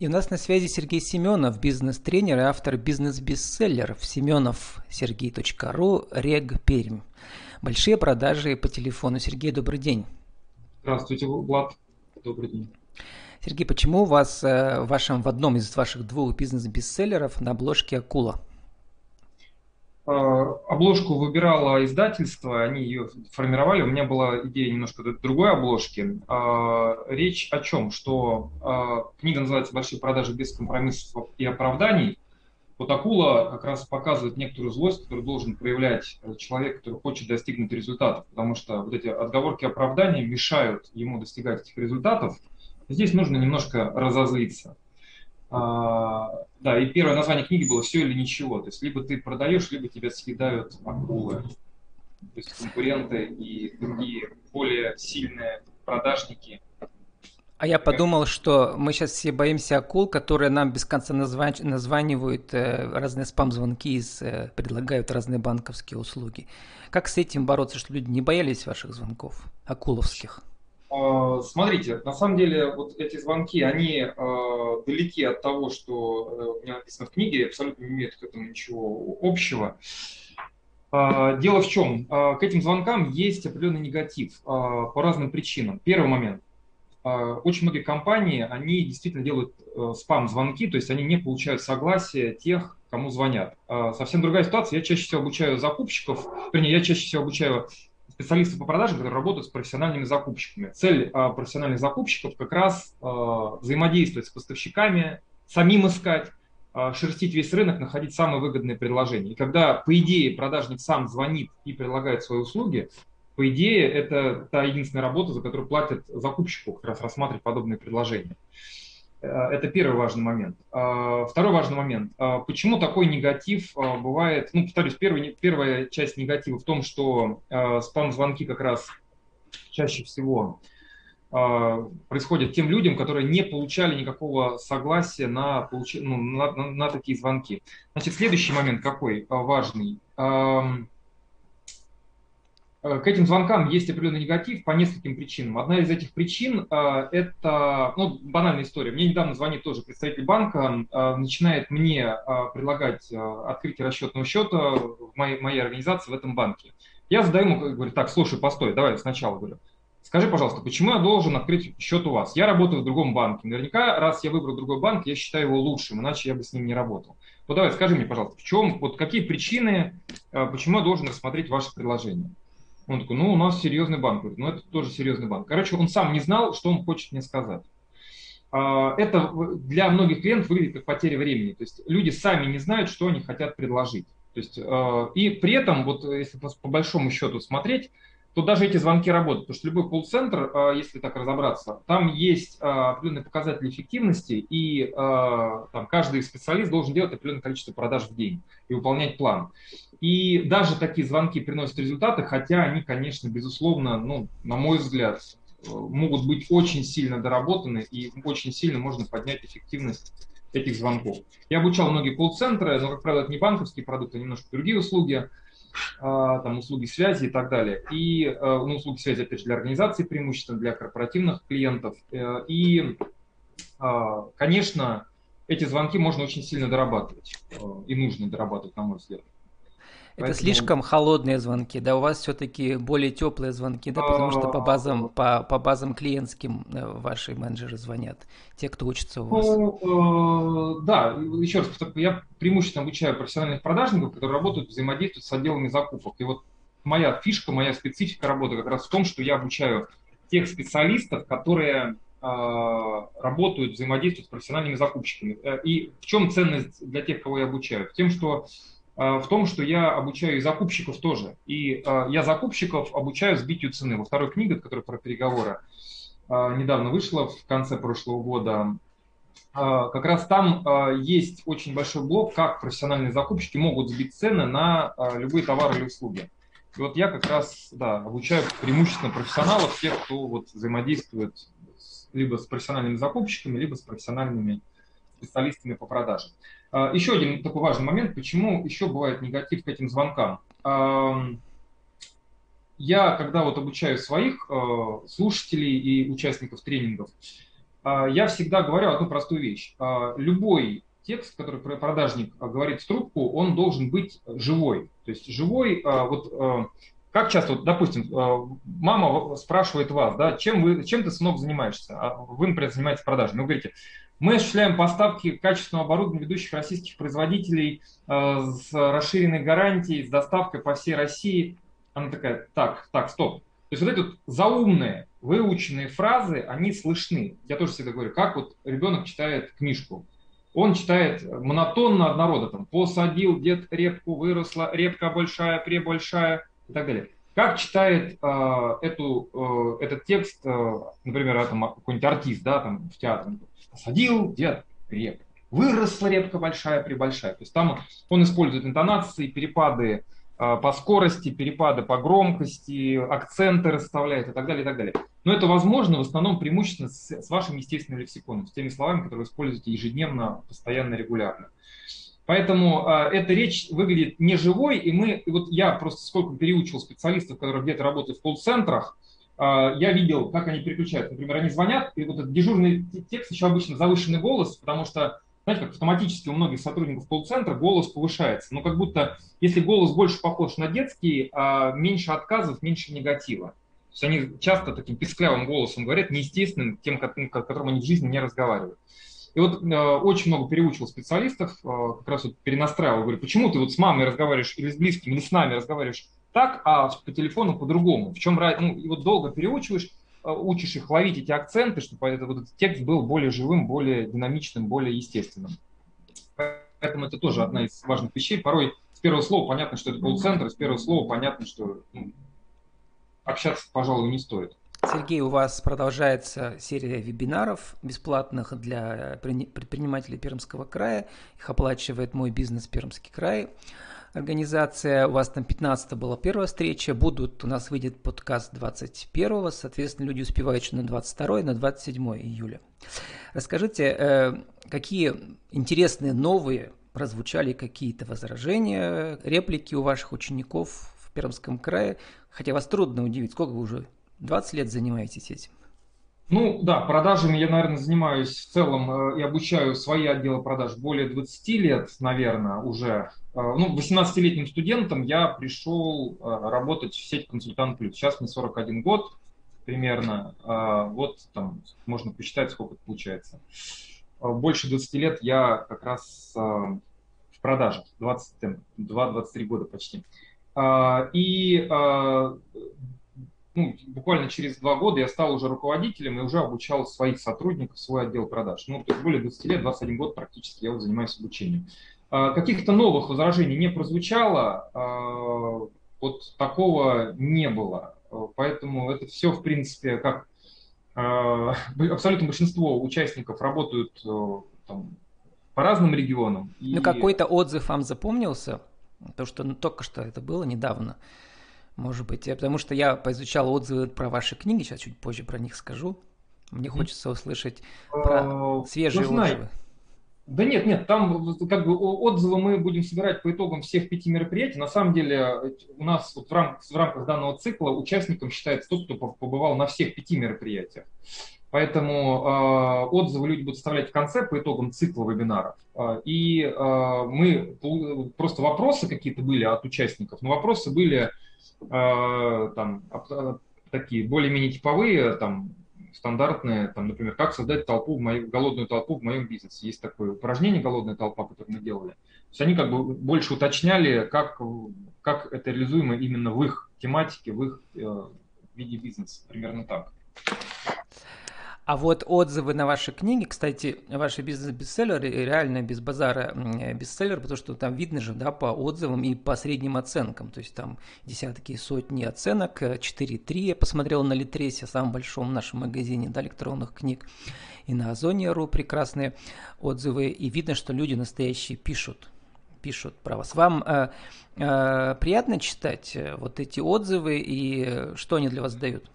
И у нас на связи Сергей Семенов, бизнес-тренер и автор бизнес-бестселлеров Семенов Сергей.ру Рег Пермь. Большие продажи по телефону. Сергей, добрый день. Здравствуйте, Влад. Добрый день. Сергей, почему у вас э, в вашем в одном из ваших двух бизнес-бестселлеров на обложке акула? А, обложку выбирало издательство, они ее формировали. У меня была идея немножко другой обложки. А, речь о чем? Что а, книга называется «Большие продажи без компромиссов и оправданий». Вот акула как раз показывает некоторую злость, которую должен проявлять человек, который хочет достигнуть результатов, потому что вот эти отговорки оправдания мешают ему достигать этих результатов. Здесь нужно немножко разозлиться. А, да, и первое название книги было «Все или ничего». То есть либо ты продаешь, либо тебя съедают акулы. То есть конкуренты и другие более сильные продажники. А я подумал, что мы сейчас все боимся акул, которые нам без конца назва... названивают э, разные спам-звонки, из, э, предлагают разные банковские услуги. Как с этим бороться, чтобы люди не боялись ваших звонков, акуловских? А, смотрите, на самом деле вот эти звонки, они э, далеки от того, что э, у меня написано в книге, абсолютно не имеют к этому ничего общего. Э, дело в чем? Э, к этим звонкам есть определенный негатив э, по разным причинам. Первый момент. Э, очень многие компании, они действительно делают э, спам-звонки, то есть они не получают согласия тех, кому звонят. Э, совсем другая ситуация. Я чаще всего обучаю закупщиков, вернее, я чаще всего обучаю специалисты по продажам, которые работают с профессиональными закупщиками. Цель а, профессиональных закупщиков как раз а, взаимодействовать с поставщиками, самим искать, а, шерстить весь рынок, находить самые выгодные предложения. И когда, по идее, продажник сам звонит и предлагает свои услуги, по идее, это та единственная работа, за которую платят закупщику, как раз рассматривать подобные предложения. Э, это первый важный момент. А, второй важный момент. А, почему такой негатив а, бывает? Ну, повторюсь, первый, первая часть негатива в том, что спам-звонки как раз чаще всего происходят тем людям, которые не получали никакого согласия на, получ... ну, на, на, на такие звонки. Значит, следующий момент какой важный. Э, к этим звонкам есть определенный негатив по нескольким причинам. Одна из этих причин э, – это ну, банальная история. Мне недавно звонит тоже представитель банка, э, начинает мне предлагать открытие расчетного счета в моей, моей организации в этом банке. Я задаю ему, говорю, так, слушай, постой, давай сначала, говорю, скажи, пожалуйста, почему я должен открыть счет у вас? Я работаю в другом банке. Наверняка, раз я выбрал другой банк, я считаю его лучшим, иначе я бы с ним не работал. Вот давай, скажи мне, пожалуйста, в чем, вот какие причины, почему я должен рассмотреть ваше предложение? Он такой, ну, у нас серьезный банк. Ну, это тоже серьезный банк. Короче, он сам не знал, что он хочет мне сказать. А, это для многих клиентов выглядит как потеря времени. То есть люди сами не знают, что они хотят предложить. То есть, а, и при этом, вот если по большому счету смотреть, то даже эти звонки работают. Потому что любой колл-центр, а, если так разобраться, там есть определенные показатели эффективности, и там каждый специалист должен делать определенное количество продаж в день и выполнять план. И даже такие звонки приносят результаты, хотя они, конечно, безусловно, ну, на мой взгляд, могут быть очень сильно доработаны и очень сильно можно поднять эффективность этих звонков. Я обучал многие колл-центры, но, как правило, это не банковские продукты, а немножко другие услуги. А, там услуги связи и так далее. И а, ну, услуги связи, опять же, для организации преимущественно, для корпоративных клиентов. Э, и, а, конечно, эти звонки можно очень сильно дорабатывать. Э, и нужно дорабатывать, на мой взгляд. Это Поэтому... слишком холодные звонки, да, у вас все-таки более теплые звонки, да, потому что по базам, по, по базам клиентским э, ваши менеджеры звонят, те, кто учится у вас. Ну, э, да, еще раз, я преимущественно обучаю профессиональных продажников, которые работают, взаимодействуют с отделами закупок. И вот моя фишка, моя специфика работы как раз в том, что я обучаю тех специалистов, которые э, работают, взаимодействуют с профессиональными закупщиками. И в чем ценность для тех, кого я обучаю? В тем, что в том, что я обучаю и закупщиков тоже. И э, я закупщиков обучаю сбитию цены. Во второй книге, которая про переговоры, э, недавно вышла в конце прошлого года, как раз там есть очень большой блок, как профессиональные закупщики могут сбить цены на любые товары или услуги. И вот я как раз да, обучаю преимущественно профессионалов, тех, кто вот взаимодействует либо с профессиональными закупщиками, либо с профессиональными специалистами по продажам. А, еще один такой важный момент, почему еще бывает негатив к этим звонкам. Я, когда вот обучаю своих а, слушателей и участников тренингов, я всегда говорю одну простую вещь. Любой текст, который продажник говорит в трубку, он должен быть живой. То есть живой, вот как часто, вот, допустим, мама спрашивает вас, да, чем, вы, чем ты, сынок, занимаешься? Вы, например, занимаетесь продажей. Вы говорите, мы осуществляем поставки качественного оборудования ведущих российских производителей э, с расширенной гарантией, с доставкой по всей России. Она такая, так, так, стоп. То есть вот эти вот заумные, выученные фразы, они слышны. Я тоже всегда говорю, как вот ребенок читает книжку. Он читает монотонно однородно, там, посадил дед репку, выросла репка большая, пребольшая и так далее. Как читает э, эту, э, этот текст, э, например, там, какой-нибудь артист, да, там, в театре, посадил дед репку. Выросла репка большая, прибольшая. То есть там он использует интонации, перепады э, по скорости, перепады по громкости, акценты расставляет и так далее, и так далее. Но это возможно в основном преимущественно с, с вашим естественным лексиконом, с теми словами, которые вы используете ежедневно, постоянно, регулярно. Поэтому э, эта речь выглядит неживой, и мы, и вот я просто сколько переучил специалистов, которые где-то работают в колл-центрах, а, я видел, как они переключаются. Например, они звонят, и вот этот дежурный текст еще обычно завышенный голос, потому что, знаете, как автоматически у многих сотрудников колл-центра голос повышается. Но как будто, если голос больше похож на детский, а меньше отказов, меньше негатива. То есть они часто таким писклявым голосом говорят, неестественным, тем, которым они в жизни не разговаривают. И вот э, очень много переучил специалистов, э, как раз вот перенастраивал, говорю, почему ты вот с мамой разговариваешь или с близкими, или с нами разговариваешь так, а по телефону по-другому. В чем ну, и вот долго переучиваешь, э, учишь их ловить эти акценты, чтобы этот, вот этот текст был более живым, более динамичным, более естественным. Поэтому это тоже одна из важных вещей. Порой с первого слова понятно, что это колл-центр, с первого слова понятно, что ну, общаться, пожалуй, не стоит. Сергей, у вас продолжается серия вебинаров бесплатных для предпринимателей Пермского края. Их оплачивает мой бизнес Пермский край организация. У вас там 15 была первая встреча. Будут, у нас выйдет подкаст 21, соответственно, люди успевают еще на 22 на 27 июля. Расскажите, э, какие интересные новые прозвучали какие-то возражения, реплики у ваших учеников в Пермском крае? Хотя вас трудно удивить, сколько вы уже 20 лет занимаетесь этим? Ну да, продажами я, наверное, занимаюсь в целом э, и обучаю свои отделы продаж более 20 лет, наверное, уже. Э, ну, 18-летним студентом я пришел э, работать в сеть «Консультант Плюс». Сейчас мне 41 год примерно. Вот там можно посчитать, сколько это получается. Больше 20 лет я как раз в продажах, 22-23 года почти. И ну, буквально через два года я стал уже руководителем и уже обучал своих сотрудников, свой отдел продаж. Ну, то есть более 20 лет, 21 год практически я вот занимаюсь обучением. А, каких-то новых возражений не прозвучало, а, вот такого не было. Поэтому это все, в принципе, как а, абсолютно большинство участников работают там, по разным регионам. Ну, какой-то отзыв вам запомнился? То, что ну, только что это было недавно. Может быть, потому что я поизучал отзывы про ваши книги, сейчас чуть позже про них скажу. Мне хочется услышать про свежие ну, отзывы. Да нет, нет, там как бы отзывы мы будем собирать по итогам всех пяти мероприятий. На самом деле у нас вот в, рамках, в рамках данного цикла участником считается тот, кто побывал на всех пяти мероприятиях. Поэтому э, отзывы люди будут составлять в конце по итогам цикла вебинаров. Э, и э, мы просто вопросы какие-то были от участников, но вопросы были Э, там, такие более-менее типовые, там, стандартные, там, например, как создать толпу в мою, голодную толпу в моем бизнесе. Есть такое упражнение «Голодная толпа», которое мы делали. То есть они как бы больше уточняли, как, как это реализуемо именно в их тематике, в их э, виде бизнеса. Примерно так. А вот отзывы на ваши книги, кстати, ваши бизнес-бестселлеры реально без базара бестселлер, потому что там видно же, да, по отзывам и по средним оценкам. То есть там десятки и сотни оценок, 4.3 я посмотрел на Литресе, самом большом нашем магазине да, электронных книг. И на Озоне.ру прекрасные отзывы. И видно, что люди настоящие пишут пишут про вас. Вам э, э, приятно читать э, вот эти отзывы и э, что они для вас дают?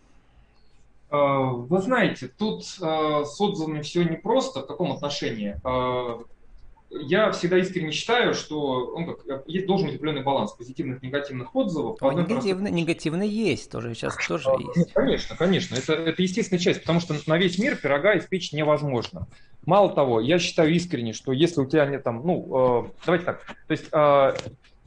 Э, вы знаете, тут э, с отзывами все непросто. В каком отношении? Э, я всегда искренне считаю, что ну, как, есть, должен быть определенный баланс позитивных и негативных отзывов. О, негативно, негативно есть, тоже сейчас тоже а, есть. Конечно, конечно, это, это естественная часть, потому что на весь мир пирога испечь невозможно. Мало того, я считаю искренне, что если у тебя нет там, ну, э, давайте так, то есть э,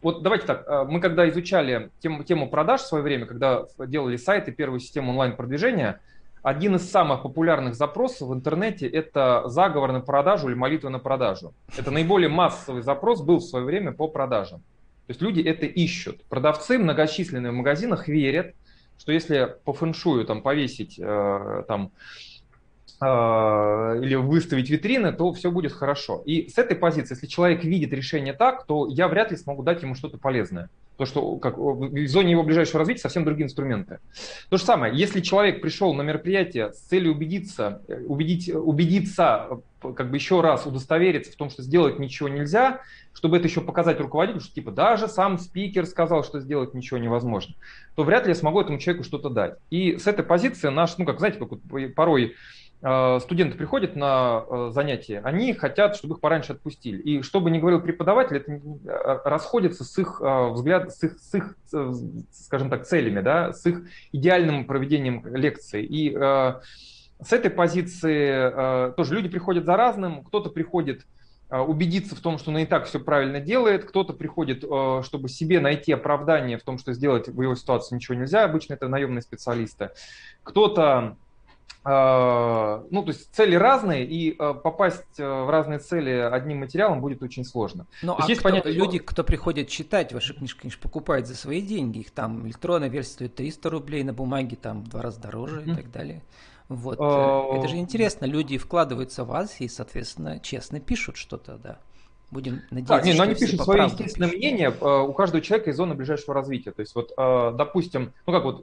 вот давайте так, э, мы когда изучали тему, тему продаж в свое время, когда делали сайты, первую систему онлайн-продвижения, один из самых популярных запросов в интернете – это заговор на продажу или молитва на продажу. Это наиболее массовый запрос был в свое время по продажам. То есть люди это ищут. Продавцы многочисленные в магазинах верят, что если по фэншую там повесить э, там, э, или выставить витрины, то все будет хорошо. И с этой позиции, если человек видит решение так, то я вряд ли смогу дать ему что-то полезное. То, что как, в зоне его ближайшего развития совсем другие инструменты. То же самое, если человек пришел на мероприятие с целью убедиться, э, убедить, убедиться, э, как бы еще раз удостовериться в том, что сделать ничего нельзя, чтобы это еще показать руководителю, что типа даже сам спикер сказал, что сделать ничего невозможно, то вряд ли я смогу этому человеку что-то дать. И с этой позиции наш, ну как знаете, как вот порой Э, студенты приходят на э, занятия, они хотят, чтобы их пораньше отпустили. И что бы ни говорил преподаватель, это э, расходится с их взгляд, с их, с их скажем так, целями, да, с их идеальным проведением лекции. И с этой позиции тоже люди приходят за разным, кто-то приходит убедиться в том, что он и так все правильно делает, кто-то приходит, чтобы себе найти оправдание в том, что сделать в его ситуации ничего нельзя, обычно это наемные специалисты, кто-то а, ну, то есть цели разные, и а, попасть а, в разные цели одним материалом будет очень сложно. Ну, а есть кто, понятие, люди, кто приходят читать ваши книжки, конечно, покупают за свои деньги, их там электронная версия стоит 300 рублей, на бумаге там в два раза дороже mm-hmm. и так далее. Вот, это же интересно, люди вкладываются в вас и, соответственно, честно пишут что-то, да. Будем надеяться, да, не, но они пишут свое естественное пишут. мнение у каждого человека из зоны ближайшего развития. То есть вот, допустим, ну как вот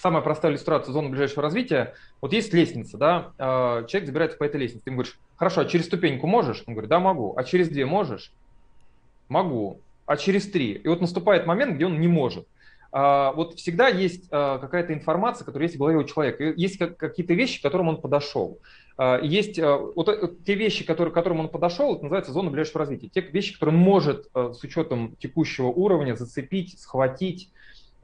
самая простая иллюстрация зоны ближайшего развития. Вот есть лестница, да, а, человек забирается по этой лестнице. Ты ему говоришь, хорошо, а через ступеньку можешь? Он говорит, да, могу. А через две можешь? Могу. А через три? И вот наступает момент, где он не может. А, вот всегда есть какая-то информация, которая есть в голове у человека. Есть какие-то вещи, к которым он подошел. Есть вот э, те вещи, которые, к которым он подошел, это называется зона ближайшего развития. Те вещи, которые он может с учетом текущего уровня зацепить, схватить,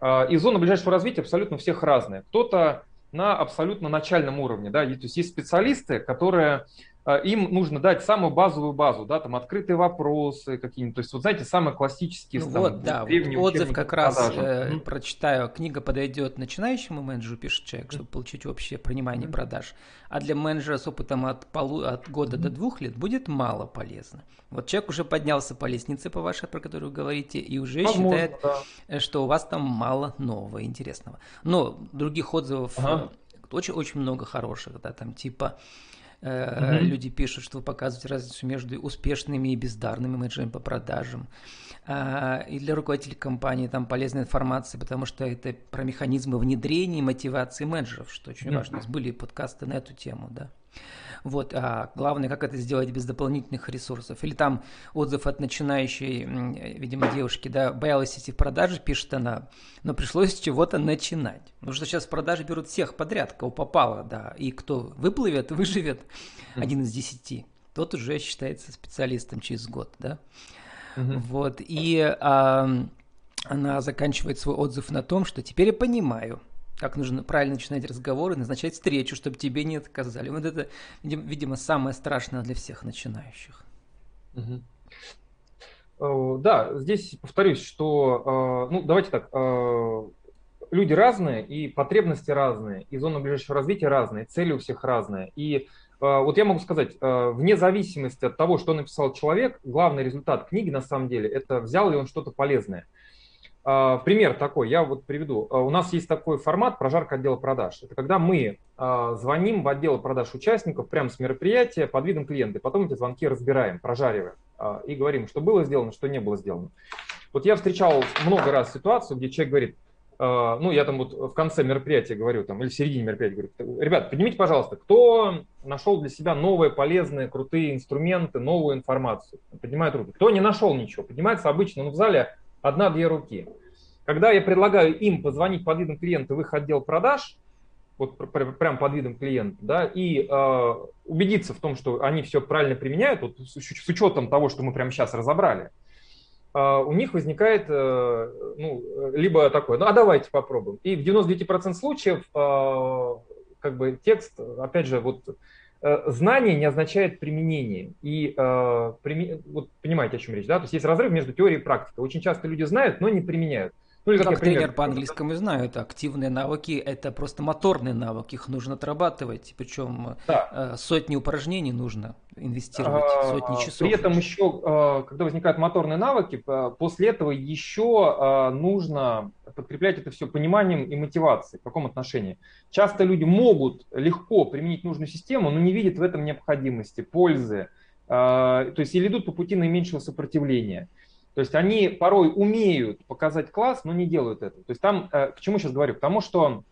а, и зона ближайшего развития абсолютно у всех разная. Кто-то на абсолютно начальном уровне, да, то есть есть специалисты, которые а, им нужно дать самую базовую базу, да, там открытые вопросы какие-нибудь, то есть вот знаете, самые классические. Ну, там, вот, да, вот отзыв как раз э, mm-hmm. прочитаю, книга подойдет начинающему менеджеру, пишет человек, чтобы получить общее понимание mm-hmm. продаж, а для менеджера с опытом от, полу, от года mm-hmm. до двух лет будет мало полезно. Вот человек уже поднялся по лестнице, по вашей, про которую вы говорите, и уже Возможно, считает, да. что у вас там мало нового, интересного. Но других отзывов ага. очень-очень много хороших, да, там типа Uh-huh. Люди пишут, что вы показываете разницу между успешными и бездарными менеджерами по продажам. А, и для руководителей компании там полезная информация, потому что это про механизмы внедрения и мотивации менеджеров, что очень uh-huh. важно. У нас были подкасты на эту тему, да. Вот, а главное, как это сделать без дополнительных ресурсов. Или там отзыв от начинающей, видимо, девушки, да, боялась идти в продажи, пишет она, но пришлось с чего-то начинать. Потому что сейчас в продажи берут всех подряд, кого попало, да, и кто выплывет, выживет, один из десяти, тот уже считается специалистом через год, да. Вот, и а, она заканчивает свой отзыв на том, что теперь я понимаю – как нужно правильно начинать разговоры, назначать встречу, чтобы тебе не отказали. Вот это, видимо, самое страшное для всех начинающих. Угу. Да, здесь повторюсь, что, э, ну, давайте так, э, люди разные, и потребности разные, и зона ближайшего развития разные, цели у всех разные. И вот я могу сказать, вне зависимости от того, что написал человек, главный результат книги на самом деле, это взял ли он что-то полезное. А, пример такой, я вот приведу. А, у нас есть такой формат прожарка отдела продаж. Это когда мы а, звоним в отдел продаж участников прямо с мероприятия под видом клиента, потом эти звонки разбираем, прожариваем и говорим, что было сделано, что не было сделано. Вот я встречал много раз ситуацию, где человек говорит, ну, я там вот в конце мероприятия говорю, там, или в середине мероприятия говорю, ребят, поднимите, пожалуйста, кто нашел для себя новые, полезные, крутые инструменты, новую информацию? Поднимает руку. Кто не нашел ничего? Поднимается обычно, ну, в зале одна-две руки. Когда я предлагаю им позвонить под видом клиента в их отдел продаж, вот прям под видом клиента, да, и э, убедиться в том, что они все правильно применяют, вот, с, с учетом того, что мы прямо сейчас разобрали, э, у них возникает, э, ну, либо такое, ну, а давайте попробуем. И в 99% случаев, э, как бы, текст, опять же, вот, знание не означает применение. И э, вот понимаете, о чем речь, да? То есть есть разрыв между теорией и практикой. Очень часто люди знают, но не применяют. Ну, или как, как тренер по английскому знаю, это активные навыки, это просто моторные навыки, их нужно отрабатывать, причем да. Э, сотни упражнений нужно инвестировать, а, сотни часов. При этом еще, э, когда возникают моторные навыки, э, после этого еще нужно подкреплять это все пониманием и мотивацией. В каком отношении? Часто люди могут легко применить нужную систему, но не видят в этом необходимости, пользы. То есть или идут по пути наименьшего сопротивления. То есть они порой умеют показать класс, но не делают это. То есть там, э, к чему сейчас говорю? Потому что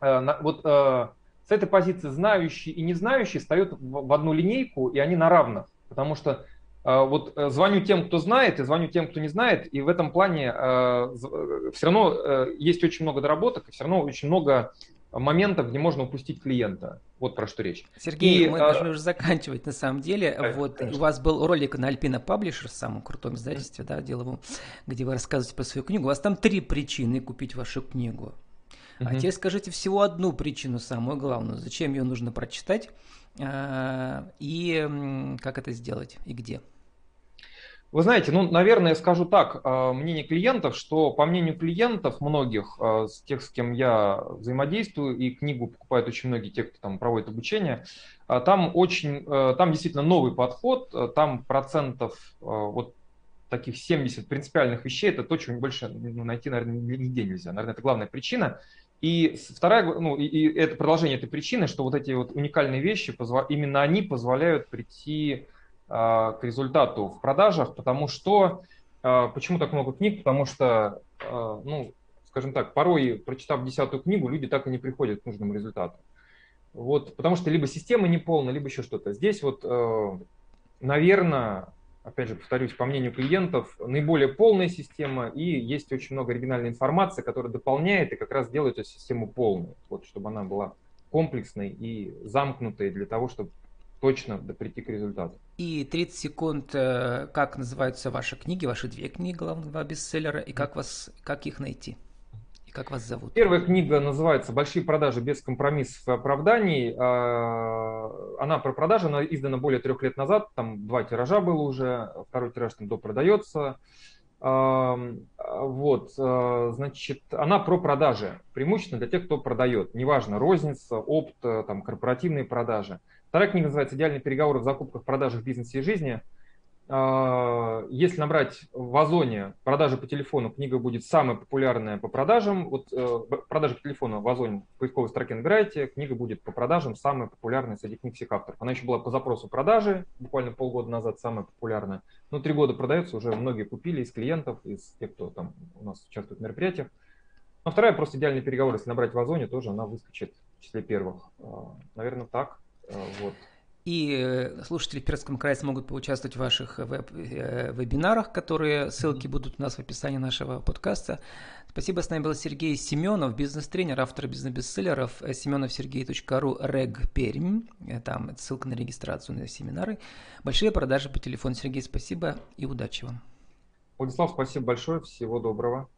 э, вот э, с этой позиции знающие и не знающие встают в одну линейку, и они на равных. Потому что вот звоню тем, кто знает, и звоню тем, кто не знает, и в этом плане все равно есть очень много доработок, и все равно очень много моментов, где можно упустить клиента. Вот про что речь. Сергей, и, мы а... должны уже заканчивать на самом деле. Да, вот конечно. у вас был ролик на Альпина Publishers, самом крутом издательстве, да, деловом, где вы рассказываете про свою книгу. У вас там три причины купить вашу книгу. А теперь скажите всего одну причину, самую главную. Зачем ее нужно прочитать а, и как это сделать и где? Вы знаете, ну, наверное, скажу так, а, мнение клиентов, что по мнению клиентов многих, а, с тех, с кем я взаимодействую, и книгу покупают очень многие те, кто там проводит обучение, а, там очень, там действительно новый подход, там процентов вот таких 70 принципиальных вещей, это то, чего больше ну, найти, наверное, нигде нельзя. Наверное, это главная причина. И вторая, ну, и, и это продолжение этой причины, что вот эти вот уникальные вещи, именно они позволяют прийти к результату в продажах, потому что а, почему так много книг? Потому что, а, ну, скажем так, порой, прочитав десятую книгу, люди так и не приходят к нужному результату. Вот, потому что либо система не полна, либо еще что-то. Здесь вот, наверное, опять же, повторюсь, по мнению клиентов, наиболее полная система, и есть очень много оригинальной информации, которая дополняет и как раз делает эту систему полной, вот, чтобы она была комплексной и замкнутой для того, чтобы точно прийти к результату. И 30 секунд, э, как называются ваши книги, ваши две книги, главных два бестселлера, и как, вас, как их найти? И как вас зовут? Первая книга называется «Большие продажи без компромиссов и оправданий». А, она про продажи, она издана более трех лет назад, там два тиража было уже, второй тираж там допродается. Вот, а, значит, она про продажи, преимущественно для тех, кто продает. Неважно, розница, опт, там, корпоративные продажи. Вторая книга называется «Идеальные переговоры в закупках, продажах, бизнесе и жизни». А, если набрать в Озоне продажи по телефону, книга будет самая популярная по продажам. Вот э, продажи по телефону в Озоне в поисковой строке набираете, книга будет по продажам самая популярная среди книг всех авторов. Она еще была по запросу продажи, буквально полгода назад самая популярная. Но три года продается, уже многие купили из клиентов, из тех, кто там у нас участвует в мероприятиях. Но вторая просто идеальные переговоры, если набрать в Озоне, тоже она выскочит в числе первых. А, наверное, так. А, вот. И э, слушатели в Пермском крае смогут поучаствовать в ваших веб э, вебинарах, которые ссылки будут у нас в описании нашего подкаста. Спасибо, с нами был Сергей Семенов, бизнес-тренер, автор бизнес-бестселлеров э, семеновсергей.ру рег Пермь. Там ссылка на регистрацию на семинары. Большие продажи по телефону. Сергей, спасибо и удачи вам. Владислав, спасибо большое. Всего доброго.